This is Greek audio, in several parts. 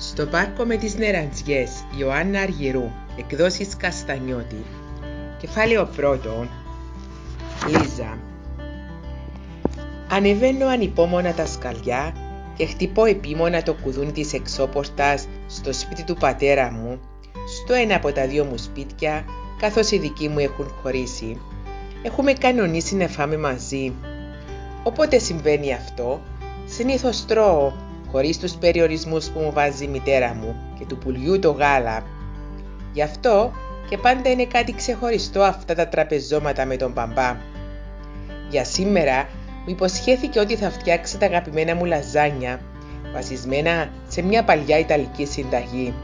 Στο πάρκο με τις νεραντζιές, Ιωάννα Αργυρού, εκδόσεις Καστανιώτη. Κεφάλαιο πρώτο. Λίζα. Ανεβαίνω ανυπόμονα τα σκαλιά και χτυπώ επίμονα το κουδούνι της εξώπορτας στο σπίτι του πατέρα μου, στο ένα από τα δύο μου σπίτια, καθώς οι δικοί μου έχουν χωρίσει. Έχουμε κανονίσει να φάμε μαζί. Όποτε συμβαίνει αυτό, συνήθως τρώω χωρίς τους περιορισμούς που μου βάζει η μητέρα μου και του πουλιού το γάλα. Γι' αυτό και πάντα είναι κάτι ξεχωριστό αυτά τα τραπεζώματα με τον μπαμπά. Για σήμερα μου υποσχέθηκε ότι θα φτιάξει τα αγαπημένα μου λαζάνια, βασισμένα σε μια παλιά Ιταλική συνταγή.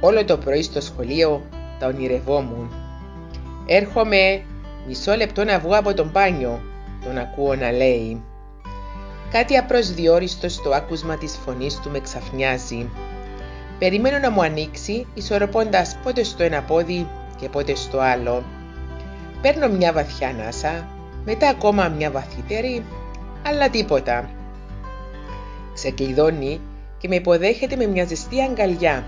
Όλο το πρωί στο σχολείο τα ονειρευόμουν. Έρχομαι μισό λεπτό να βγω από τον μπάνιο, τον ακούω να λέει. Κάτι απροσδιόριστο στο άκουσμα της φωνής του με ξαφνιάζει. Περιμένω να μου ανοίξει, ισορροπώντας πότε στο ένα πόδι και πότε στο άλλο. Παίρνω μια βαθιά ανάσα, μετά ακόμα μια βαθύτερη, αλλά τίποτα. Ξεκλειδώνει και με υποδέχεται με μια ζεστή αγκαλιά.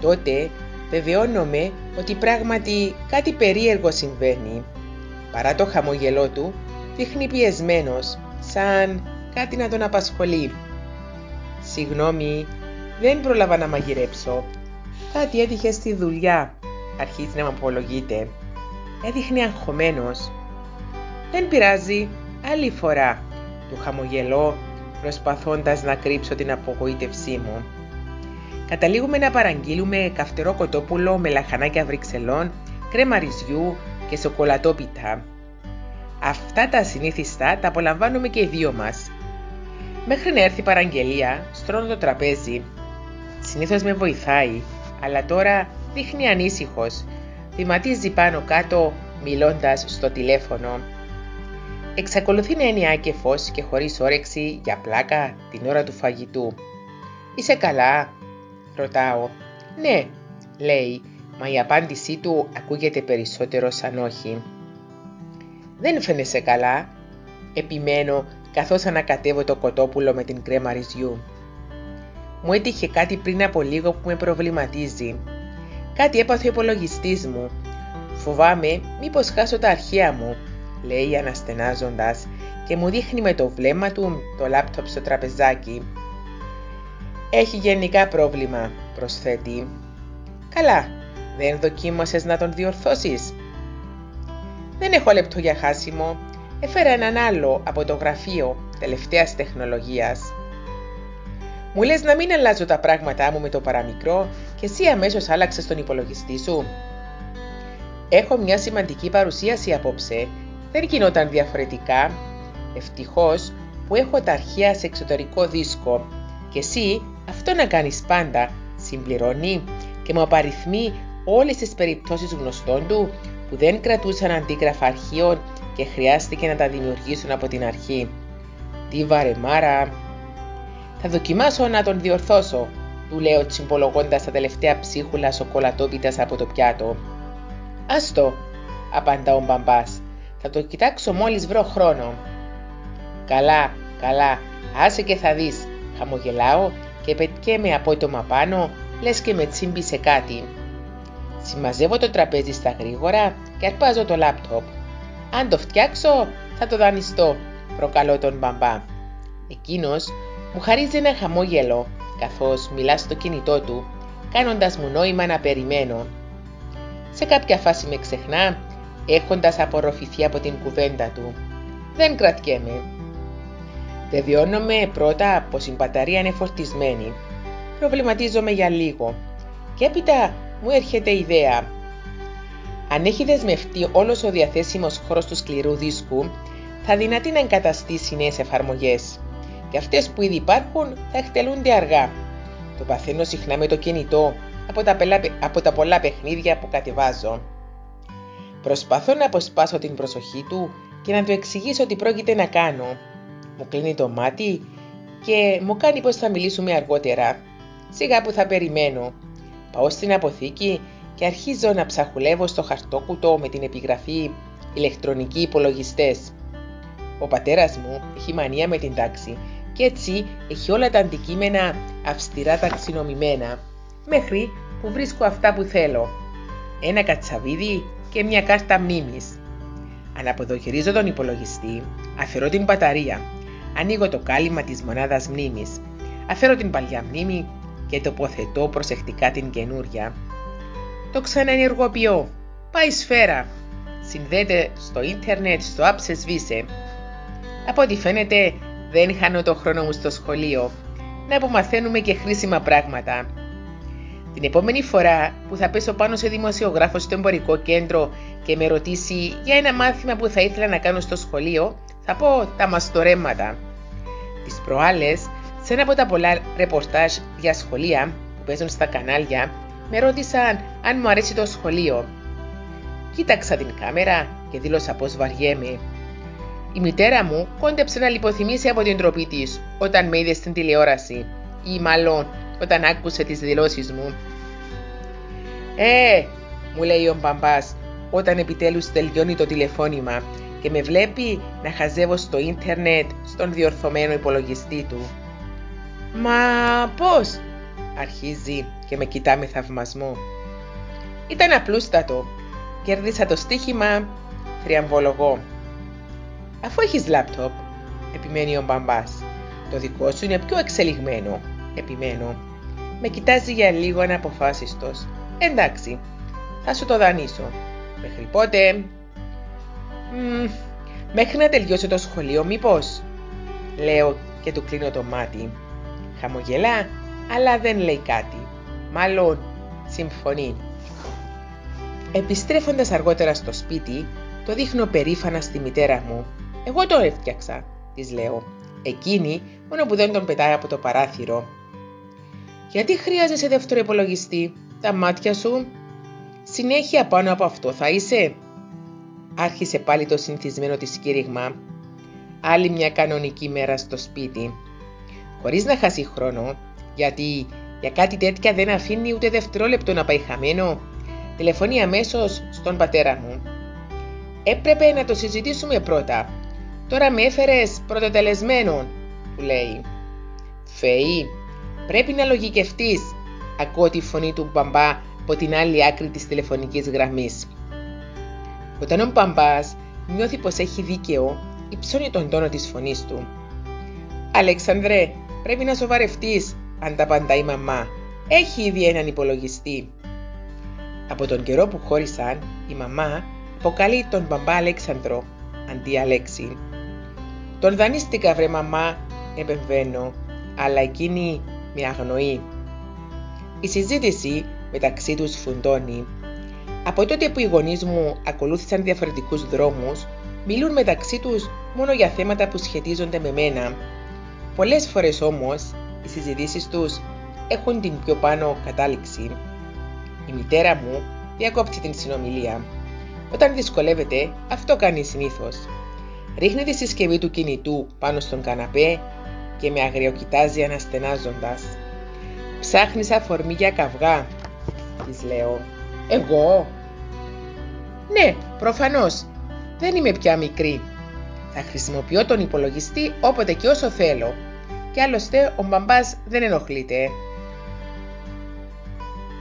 Τότε βεβαιώνομαι ότι πράγματι κάτι περίεργο συμβαίνει. Παρά το χαμόγελό του, δείχνει πιεσμένος, σαν κάτι να τον απασχολεί. Συγγνώμη, δεν πρόλαβα να μαγειρέψω. Κάτι έτυχε στη δουλειά. Αρχίζει να μου απολογείται. Έδειχνε αγχωμένος. Δεν πειράζει, άλλη φορά. Του χαμογελώ, προσπαθώντας να κρύψω την απογοήτευσή μου. Καταλήγουμε να παραγγείλουμε καυτερό κοτόπουλο με λαχανάκια βρυξελών, κρέμα ρυζιού και σοκολατόπιτα. Αυτά τα συνήθιστα τα απολαμβάνουμε και οι δύο μας. Μέχρι να έρθει η παραγγελία, στρώνω το τραπέζι. Συνήθως με βοηθάει, αλλά τώρα δείχνει ανήσυχος. Βηματίζει πάνω κάτω, μιλώντας στο τηλέφωνο. Εξακολουθεί να είναι άκεφος και χωρίς όρεξη για πλάκα την ώρα του φαγητού. Είσαι καλά, ρωτάω. Ναι, λέει, μα η απάντησή του ακούγεται περισσότερο σαν όχι. Δεν φαίνεσαι καλά, επιμένω καθώς ανακατεύω το κοτόπουλο με την κρέμα ρυζιού. Μου έτυχε κάτι πριν από λίγο που με προβληματίζει. Κάτι έπαθε ο υπολογιστής μου. Φοβάμαι μήπως χάσω τα αρχεία μου, λέει αναστενάζοντας και μου δείχνει με το βλέμμα του το λάπτοπ στο τραπεζάκι. Έχει γενικά πρόβλημα, προσθέτει. Καλά, δεν δοκίμασες να τον διορθώσεις. Δεν έχω λεπτό για χάσιμο, έφερα έναν άλλο από το γραφείο τελευταίας τεχνολογίας. Μου λες να μην αλλάζω τα πράγματά μου με το παραμικρό και εσύ αμέσως άλλαξες τον υπολογιστή σου. Έχω μια σημαντική παρουσίαση απόψε. Δεν γινόταν διαφορετικά. Ευτυχώς που έχω τα αρχαία σε εξωτερικό δίσκο και εσύ αυτό να κάνεις πάντα, συμπληρώνει και μου απαριθμεί όλες τις περιπτώσεις γνωστών του που δεν κρατούσαν αντίγραφα αρχείων και χρειάστηκε να τα δημιουργήσουν από την αρχή. Τι βαρεμάρα! Θα δοκιμάσω να τον διορθώσω, του λέω τσιμπολογώντας τα τελευταία ψίχουλα σοκολατόπιτα από το πιάτο. Άστο, απαντά ο μπαμπάς. Θα το κοιτάξω μόλις βρω χρόνο. Καλά, καλά, άσε και θα δεις. Χαμογελάω και πετκέμαι απότομα πάνω, λες και με τσίμπησε κάτι. Συμμαζεύω το τραπέζι στα γρήγορα και αρπάζω το λάπτοπ. Αν το φτιάξω, θα το δανειστώ, προκαλώ τον μπαμπά. Εκείνος μου χαρίζει ένα χαμόγελο, καθώς μιλά στο κινητό του, κάνοντας μου νόημα να περιμένω. Σε κάποια φάση με ξεχνά, έχοντας απορροφηθεί από την κουβέντα του. Δεν κρατιέμαι. Βεβαιώνομαι πρώτα πως η μπαταρία είναι φορτισμένη. Προβληματίζομαι για λίγο. Και έπειτα μου έρχεται ιδέα. Αν έχει δεσμευτεί όλος ο διαθέσιμος χώρος του σκληρού δίσκου, θα δυνατεί να εγκαταστήσει νέες εφαρμογές και αυτές που ήδη υπάρχουν θα εκτελούνται αργά. Το παθαίνω συχνά με το κινητό από τα, από τα πολλά παιχνίδια που κατεβάζω. Προσπαθώ να αποσπάσω την προσοχή του και να του εξηγήσω τι πρόκειται να κάνω. Μου κλείνει το μάτι και μου κάνει πως θα μιλήσουμε αργότερα. Σιγά που θα περιμένω. Πάω στην αποθήκη και αρχίζω να ψαχουλεύω στο χαρτόκουτο με την επιγραφή ηλεκτρονικοί υπολογιστές. Ο πατέρας μου έχει μανία με την τάξη και έτσι έχει όλα τα αντικείμενα αυστηρά ταξινομημένα, μέχρι που βρίσκω αυτά που θέλω. Ένα κατσαβίδι και μια κάρτα μνήμης. Αναποδοχειρίζω τον υπολογιστή, αφαιρώ την μπαταρία, ανοίγω το κάλυμα της μονάδας μνήμης, αφαιρώ την παλιά μνήμη και τοποθετώ προσεκτικά την καινούρια. Το ξαναενεργοποιώ. Πάει σφαίρα. Συνδέεται στο ίντερνετ, στο app σε σβήσε. Από ό,τι φαίνεται δεν χάνω το χρόνο μου στο σχολείο. Να απομαθαίνουμε και χρήσιμα πράγματα. Την επόμενη φορά που θα πέσω πάνω σε δημοσιογράφο στο εμπορικό κέντρο και με ρωτήσει για ένα μάθημα που θα ήθελα να κάνω στο σχολείο, θα πω τα μαστορέματα. Τις προάλλες, σε ένα από τα πολλά ρεπορτάζ για σχολεία που παίζουν στα κανάλια, με ρώτησαν αν μου αρέσει το σχολείο. Κοίταξα την κάμερα και δήλωσα πως βαριέμαι. Η μητέρα μου κόντεψε να λιποθυμήσει από την τροπή της όταν με είδε στην τηλεόραση ή μάλλον όταν άκουσε τις δηλώσεις μου. «Ε», μου λέει ο μπαμπάς όταν επιτέλους τελειώνει το τηλεφώνημα και με βλέπει να χαζεύω στο ίντερνετ στον διορθωμένο υπολογιστή του. «Μα πώς» αρχίζει και με κοιτά με θαυμασμό. Ήταν απλούστατο. Κέρδισα το στοίχημα θριαμβολογώ. Αφού έχεις λάπτοπ, επιμένει ο μπαμπάς, το δικό σου είναι πιο εξελιγμένο, επιμένω. Με κοιτάζει για λίγο αναποφάσιστος. Εντάξει, θα σου το δανείσω. Μέχρι πότε... Μ, μέχρι να τελειώσει το σχολείο μήπως; Λέω και του κλείνω το μάτι. Χαμογελά, αλλά δεν λέει κάτι. Μάλλον συμφωνεί. Επιστρέφοντας αργότερα στο σπίτι, το δείχνω περήφανα στη μητέρα μου. Εγώ το έφτιαξα, της λέω. Εκείνη, μόνο που δεν τον πετάει από το παράθυρο. Γιατί χρειάζεσαι δεύτερο υπολογιστή, τα μάτια σου; Συνέχεια πάνω από αυτό θα είσαι; Άρχισε πάλι το συνηθισμένο της κήρυγμα. Άλλη μια κανονική μέρα στο σπίτι. Χωρίς να χάσει χρόνο, γιατί για κάτι τέτοια δεν αφήνει ούτε δευτερόλεπτο να πάει χαμένο, τηλεφωνεί αμέσως στον πατέρα μου. Έπρεπε να το συζητήσουμε πρώτα. Τώρα με έφερες πρωτοτελεσμένο, του λέει. Φεή, πρέπει να λογικευτείς, ακούω τη φωνή του μπαμπά από την άλλη άκρη της τηλεφωνικής γραμμής. Όταν ο μπαμπάς νιώθει πως έχει δίκαιο, υψώνει τον τόνο της φωνής του. Αλεξανδρέ, πρέπει να σοβαρευτείς, ανταπαντά η μαμά. Έχει ήδη έναν υπολογιστή. Από τον καιρό που χώρισαν, η μαμά αποκαλεί τον μπαμπά Αλέξανδρο, αντί Αλέξη. Τον δανείστηκα βρε μαμά, επεμβαίνω, αλλά εκείνη με αγνοεί. Η συζήτηση μεταξύ τους φουντώνει. Από τότε που οι γονείς μου ακολούθησαν διαφορετικούς δρόμους, μιλούν μεταξύ τους μόνο για θέματα που σχετίζονται με μένα. Πολλές φορές όμως οι συζητήσεις τους έχουν την πιο πάνω κατάληξη. Η μητέρα μου διακόπτει την συνομιλία. Όταν δυσκολεύεται, αυτό κάνει συνήθως. Ρίχνει τη συσκευή του κινητού πάνω στον καναπέ και με αγριοκοιτάζει αναστενάζοντας. Ψάχνεις αφορμή για καυγά, της λέω. Εγώ; Ναι, προφανώς. Δεν είμαι πια μικρή. Θα χρησιμοποιώ τον υπολογιστή όποτε και όσο θέλω και άλλωστε ο μπαμπάς δεν ενοχλείται.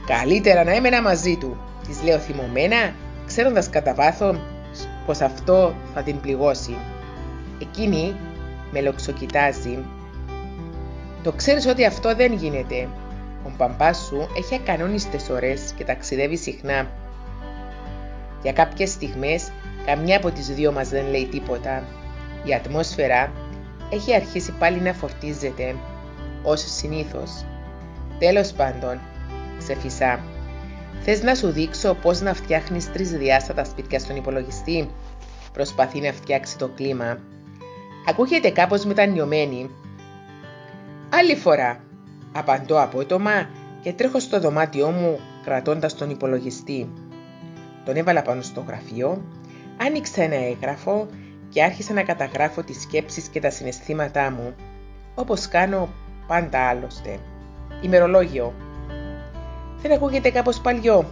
Καλύτερα να έμενα μαζί του, της λέω θυμωμένα, ξέροντας κατά βάθο πως αυτό θα την πληγώσει. Εκείνη με λοξοκοιτάζει. Το ξέρεις ότι αυτό δεν γίνεται. Ο μπαμπάς σου έχει ακανόνιστες ώρες και ταξιδεύει συχνά. Για κάποιες στιγμές, καμιά από τις δύο μας δεν λέει τίποτα. Η ατμόσφαιρα έχει αρχίσει πάλι να φορτίζεται, ως συνήθως. Τέλος πάντων, ξεφυσά. Θες να σου δείξω πώς να φτιάχνεις τρισδιάστατα σπίτια στον υπολογιστή; Προσπαθεί να φτιάξει το κλίμα. Ακούγεται κάπως μετανιωμένη. Άλλη φορά, απαντώ απότομα και τρέχω στο δωμάτιό μου κρατώντας τον υπολογιστή. Τον έβαλα πάνω στο γραφείο, άνοιξα ένα έγγραφο και άρχισα να καταγράφω τις σκέψεις και τα συναισθήματά μου, όπως κάνω πάντα άλλωστε. Ημερολόγιο. Δεν ακούγεται κάπως παλιό.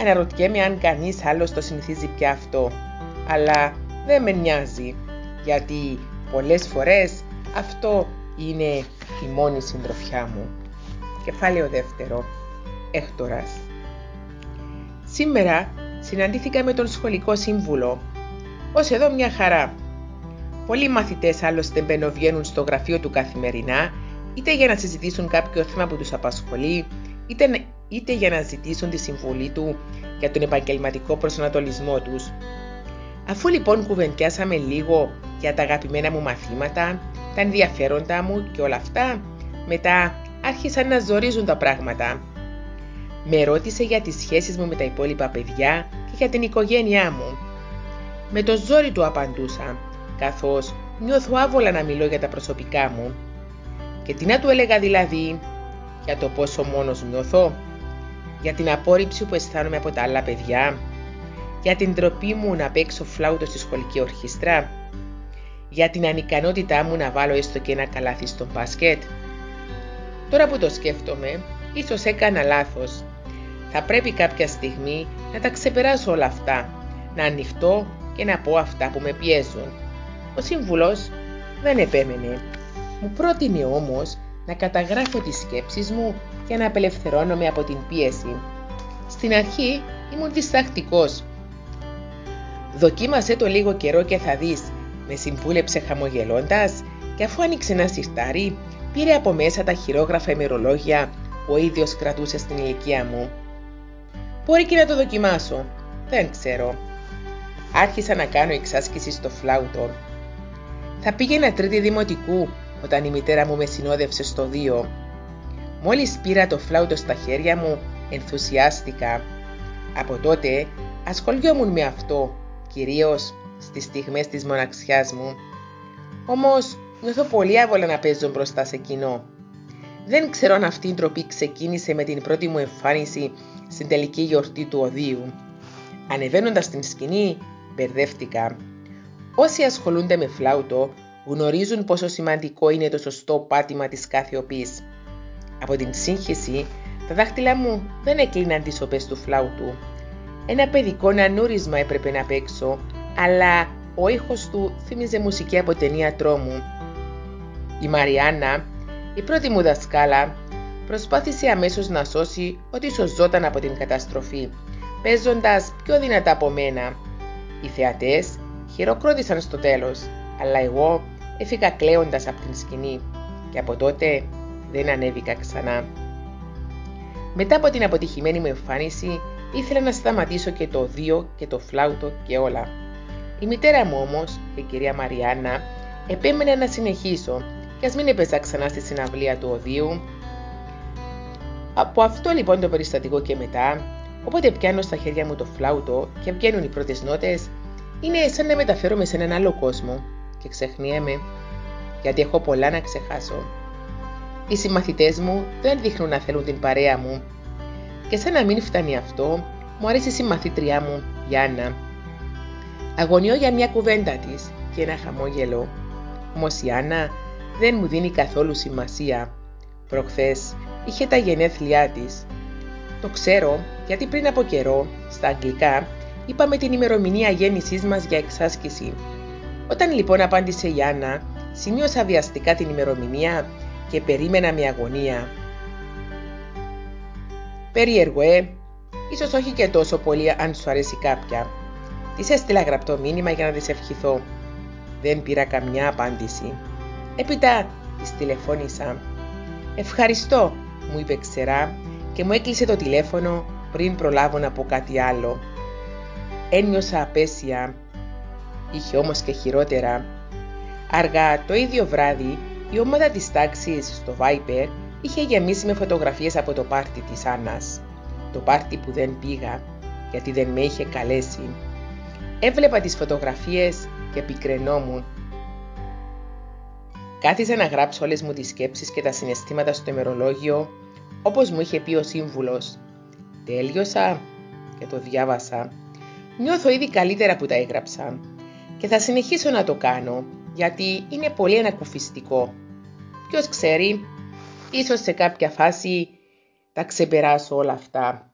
Αναρωτιέμαι αν κανείς άλλος το συνηθίζει πια αυτό, αλλά δεν με νοιάζει, γιατί πολλές φορές αυτό είναι η μόνη συντροφιά μου. Κεφάλαιο δεύτερο. Έκτορας. Σήμερα συναντήθηκα με τον σχολικό σύμβουλο. Ως εδώ μια χαρά. Πολλοί μαθητές άλλωστε μπαινοβγαίνουν στο γραφείο του καθημερινά, είτε για να συζητήσουν κάποιο θέμα που τους απασχολεί, είτε, είτε για να ζητήσουν τη συμβουλή του για τον επαγγελματικό προσανατολισμό τους. Αφού λοιπόν κουβεντιάσαμε λίγο για τα αγαπημένα μου μαθήματα, τα ενδιαφέροντά μου και όλα αυτά, μετά άρχισαν να ζορίζουν τα πράγματα. Με ρώτησε για τις σχέσεις μου με τα υπόλοιπα παιδιά και για την οικογένειά μου. Με το ζόρι του απαντούσα, καθώς νιώθω άβολα να μιλώ για τα προσωπικά μου. Και τι να του έλεγα δηλαδή, για το πόσο μόνος νιώθω, για την απόρριψη που αισθάνομαι από τα άλλα παιδιά, για την τροπή μου να παίξω φλάουτο στη σχολική ορχήστρα, για την ανικανότητά μου να βάλω έστω και ένα καλάθι στο μπάσκετ. Τώρα που το σκέφτομαι, ίσως έκανα λάθος. Θα πρέπει κάποια στιγμή να τα ξεπεράσω όλα αυτά, να ανοιχτώ και να πω αυτά που με πιέζουν. Ο σύμβουλος δεν επέμενε. Μου πρότεινε όμως να καταγράφω τις σκέψεις μου για να απελευθερώνομαι από την πίεση. Στην αρχή ήμουν διστακτικός. Δοκίμασε το λίγο καιρό και θα δεις, με συμβούλεψε χαμογελώντας και αφού άνοιξε ένα σιρτάρι, πήρε από μέσα τα χειρόγραφα ημερολόγια που ο ίδιος κρατούσε στην ηλικία μου. Μπορεί και να το δοκιμάσω, δεν ξέρω. Άρχισα να κάνω εξάσκηση στο φλάουτο. Θα πήγαινα τρίτη δημοτικού όταν η μητέρα μου με συνόδευσε στο δύο. Μόλις πήρα το φλάουτο στα χέρια μου, ενθουσιάστηκα. Από τότε ασχολιόμουν με αυτό, κυρίως στις στιγμές της μοναξιάς μου. Όμως νιώθω πολύ άβολα να παίζω μπροστά σε κοινό. Δεν ξέρω αν αυτή η τροπή ξεκίνησε με την πρώτη μου εμφάνιση στην τελική γιορτή του Οδείου. Ανεβαίνοντας στην σκηνή, μπερδεύτηκα. Όσοι ασχολούνται με φλάουτο γνωρίζουν πόσο σημαντικό είναι το σωστό πάτημα της κάθε οπής. Από την σύγχυση, τα δάχτυλα μου δεν έκλειναν τις οπές του φλάουτου. Ένα παιδικό νανούρισμα έπρεπε να παίξω, αλλά ο ήχος του θύμιζε μουσική από ταινία τρόμου. Η Μαριάννα, η πρώτη μου δασκάλα, προσπάθησε αμέσως να σώσει ό,τι σωζόταν από την καταστροφή, παίζοντας πιο δυνατά από μένα. Οι θεατές χειροκρότησαν στο τέλος, αλλά εγώ έφυγα κλαίοντας από την σκηνή και από τότε δεν ανέβηκα ξανά. Μετά από την αποτυχημένη μου εμφάνιση, ήθελα να σταματήσω και το δύο και το φλάουτο και όλα. Η μητέρα μου όμως, η κυρία Μαριάννα, επέμενε να συνεχίσω και ας μην έπαιζα ξανά στη συναυλία του οδείου. Από αυτό λοιπόν το περιστατικό και μετά, όποτε πιάνω στα χέρια μου το φλάουτο και βγαίνουν οι πρώτες νότες, είναι σαν να μεταφέρομαι σε έναν άλλο κόσμο και ξεχνιέμαι, γιατί έχω πολλά να ξεχάσω. Οι συμμαθητές μου δεν δείχνουν να θέλουν την παρέα μου και σαν να μην φτάνει αυτό, μου αρέσει η συμμαθήτριά μου, Γιάννα. Αγωνιώ για μια κουβέντα της και ένα χαμόγελο. Όμως η Άννα δεν μου δίνει καθόλου σημασία. Προχθές είχε τα γενέθλιά της. Το ξέρω γιατί πριν από καιρό, στα αγγλικά, είπαμε την ημερομηνία γέννησής μας για εξάσκηση. Όταν λοιπόν απάντησε η Άννα, σημείωσα βιαστικά την ημερομηνία και περίμενα με αγωνία. Περίεργο, ε! Ίσως όχι και τόσο πολύ αν σου αρέσει κάποια. Της έστειλα γραπτό μήνυμα για να της ευχηθώ. Δεν πήρα καμιά απάντηση. Έπειτα της τηλεφώνησα. Ευχαριστώ, μου είπε ξερά και μου έκλεισε το τηλέφωνο πριν προλάβω να πω κάτι άλλο. Ένιωσα απέσια. Είχε όμως και χειρότερα. Αργά το ίδιο βράδυ η ομάδα της τάξης στο Viper είχε γεμίσει με φωτογραφίες από το πάρτι της Άννας. Το πάρτι που δεν πήγα γιατί δεν με είχε καλέσει. Έβλεπα τις φωτογραφίες και πικρενόμουν. Κάθισα να γράψω όλες μου τις σκέψεις και τα συναισθήματα στο ημερολόγιο, όπως μου είχε πει ο σύμβουλος. Τέλειωσα και το διάβασα. Νιώθω ήδη καλύτερα που τα έγραψα και θα συνεχίσω να το κάνω, γιατί είναι πολύ ανακουφιστικό. Ποιος ξέρει, ίσως σε κάποια φάση τα ξεπεράσω όλα αυτά.